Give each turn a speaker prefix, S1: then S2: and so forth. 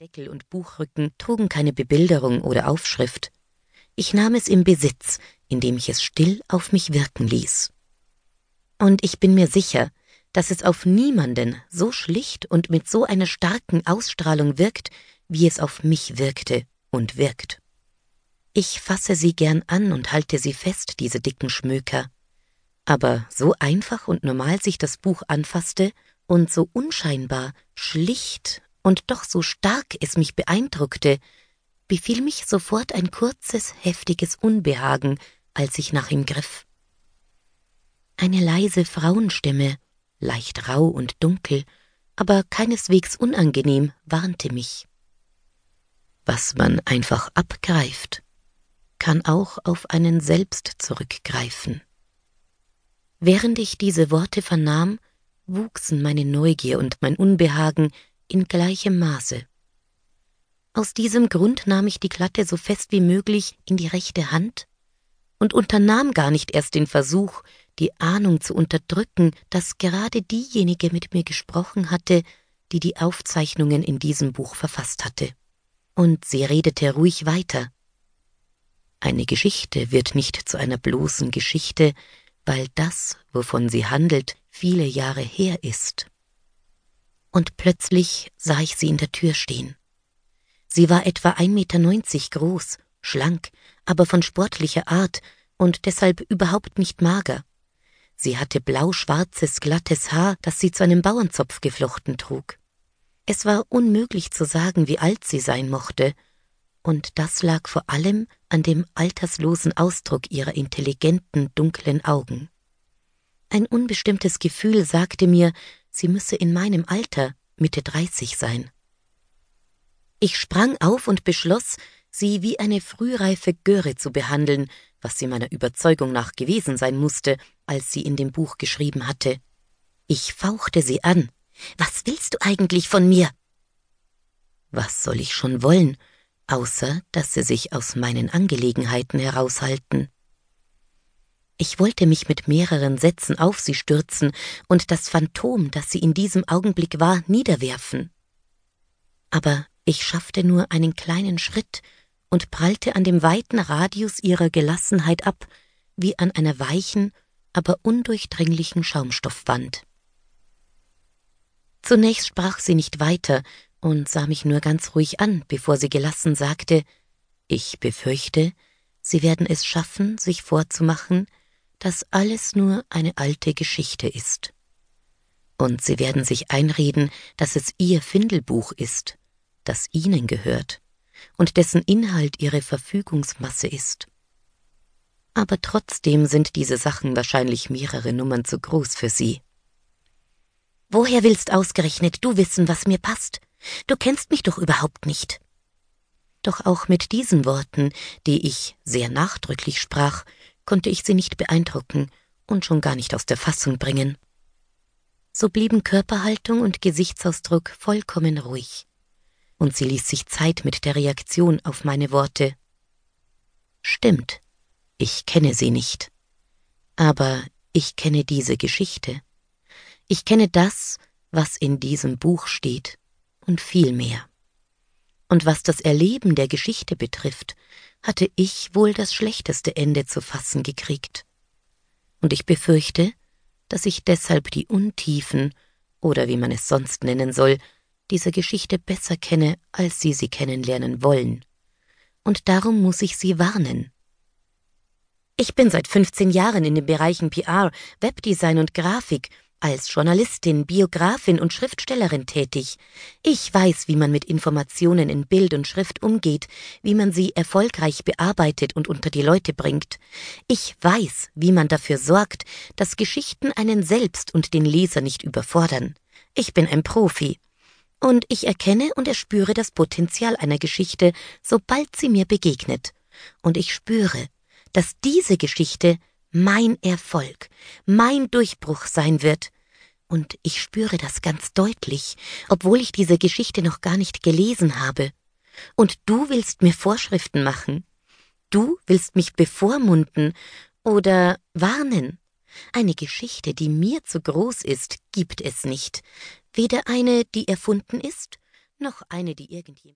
S1: Deckel und Buchrücken trugen keine Bebilderung oder Aufschrift. Ich nahm es in Besitz, indem ich es still auf mich wirken ließ. Und ich bin mir sicher, dass es auf niemanden so schlicht und mit so einer starken Ausstrahlung wirkt, wie es auf mich wirkte und wirkt. Ich fasse sie gern an und halte sie fest, diese dicken Schmöker. Aber so einfach und normal sich das Buch anfasste und so unscheinbar, schlicht und doch so stark es mich beeindruckte, befiel mich sofort ein kurzes, heftiges Unbehagen, als ich nach ihm griff. Eine leise Frauenstimme, leicht rau und dunkel, aber keineswegs unangenehm, warnte mich. Was man einfach abgreift, kann auch auf einen selbst zurückgreifen. Während ich diese Worte vernahm, wuchsen meine Neugier und mein Unbehagen in gleichem Maße. Aus diesem Grund nahm ich die Klatte so fest wie möglich in die rechte Hand und unternahm gar nicht erst den Versuch, die Ahnung zu unterdrücken, dass gerade diejenige mit mir gesprochen hatte, die die Aufzeichnungen in diesem Buch verfasst hatte. Und sie redete ruhig weiter. Eine Geschichte wird nicht zu einer bloßen Geschichte, weil das, wovon sie handelt, viele Jahre her ist und plötzlich sah ich sie in der Tür stehen. Sie war etwa ein Meter neunzig groß, schlank, aber von sportlicher Art und deshalb überhaupt nicht mager. Sie hatte blau-schwarzes, glattes Haar, das sie zu einem Bauernzopf geflochten trug. Es war unmöglich zu sagen, wie alt sie sein mochte, und das lag vor allem an dem alterslosen Ausdruck ihrer intelligenten, dunklen Augen. Ein unbestimmtes Gefühl sagte mir, sie müsse in meinem Alter, Mitte dreißig sein. Ich sprang auf und beschloss, sie wie eine frühreife Göre zu behandeln, was sie meiner Überzeugung nach gewesen sein musste, als sie in dem Buch geschrieben hatte. Ich fauchte sie an. Was willst du eigentlich von mir? Was soll ich schon wollen, außer dass sie sich aus meinen Angelegenheiten heraushalten? Ich wollte mich mit mehreren Sätzen auf sie stürzen und das Phantom, das sie in diesem Augenblick war, niederwerfen. Aber ich schaffte nur einen kleinen Schritt und prallte an dem weiten Radius ihrer Gelassenheit ab, wie an einer weichen, aber undurchdringlichen Schaumstoffwand. Zunächst sprach sie nicht weiter und sah mich nur ganz ruhig an, bevor sie gelassen sagte, ich befürchte, Sie werden es schaffen, sich vorzumachen, dass alles nur eine alte Geschichte ist. Und sie werden sich einreden, dass es ihr Findelbuch ist, das ihnen gehört und dessen Inhalt ihre Verfügungsmasse ist. Aber trotzdem sind diese Sachen wahrscheinlich mehrere Nummern zu groß für sie. Woher willst ausgerechnet du wissen, was mir passt? Du kennst mich doch überhaupt nicht. Doch auch mit diesen Worten, die ich sehr nachdrücklich sprach, konnte ich sie nicht beeindrucken und schon gar nicht aus der Fassung bringen. So blieben Körperhaltung und Gesichtsausdruck vollkommen ruhig, und sie ließ sich Zeit mit der Reaktion auf meine Worte. Stimmt, ich kenne sie nicht. Aber ich kenne diese Geschichte. Ich kenne das, was in diesem Buch steht, und viel mehr. Und was das Erleben der Geschichte betrifft, hatte ich wohl das schlechteste Ende zu fassen gekriegt. Und ich befürchte, dass ich deshalb die Untiefen, oder wie man es sonst nennen soll, dieser Geschichte besser kenne, als Sie sie kennenlernen wollen. Und darum muss ich Sie warnen. Ich bin seit 15 Jahren in den Bereichen PR, Webdesign und Grafik als Journalistin, Biografin und Schriftstellerin tätig. Ich weiß, wie man mit Informationen in Bild und Schrift umgeht, wie man sie erfolgreich bearbeitet und unter die Leute bringt. Ich weiß, wie man dafür sorgt, dass Geschichten einen selbst und den Leser nicht überfordern. Ich bin ein Profi. Und ich erkenne und erspüre das Potenzial einer Geschichte, sobald sie mir begegnet. Und ich spüre, dass diese Geschichte mein Erfolg, mein Durchbruch sein wird. Und ich spüre das ganz deutlich, obwohl ich diese Geschichte noch gar nicht gelesen habe. Und du willst mir Vorschriften machen. Du willst mich bevormunden oder warnen. Eine Geschichte, die mir zu groß ist, gibt es nicht. Weder eine, die erfunden ist, noch eine, die irgendjemand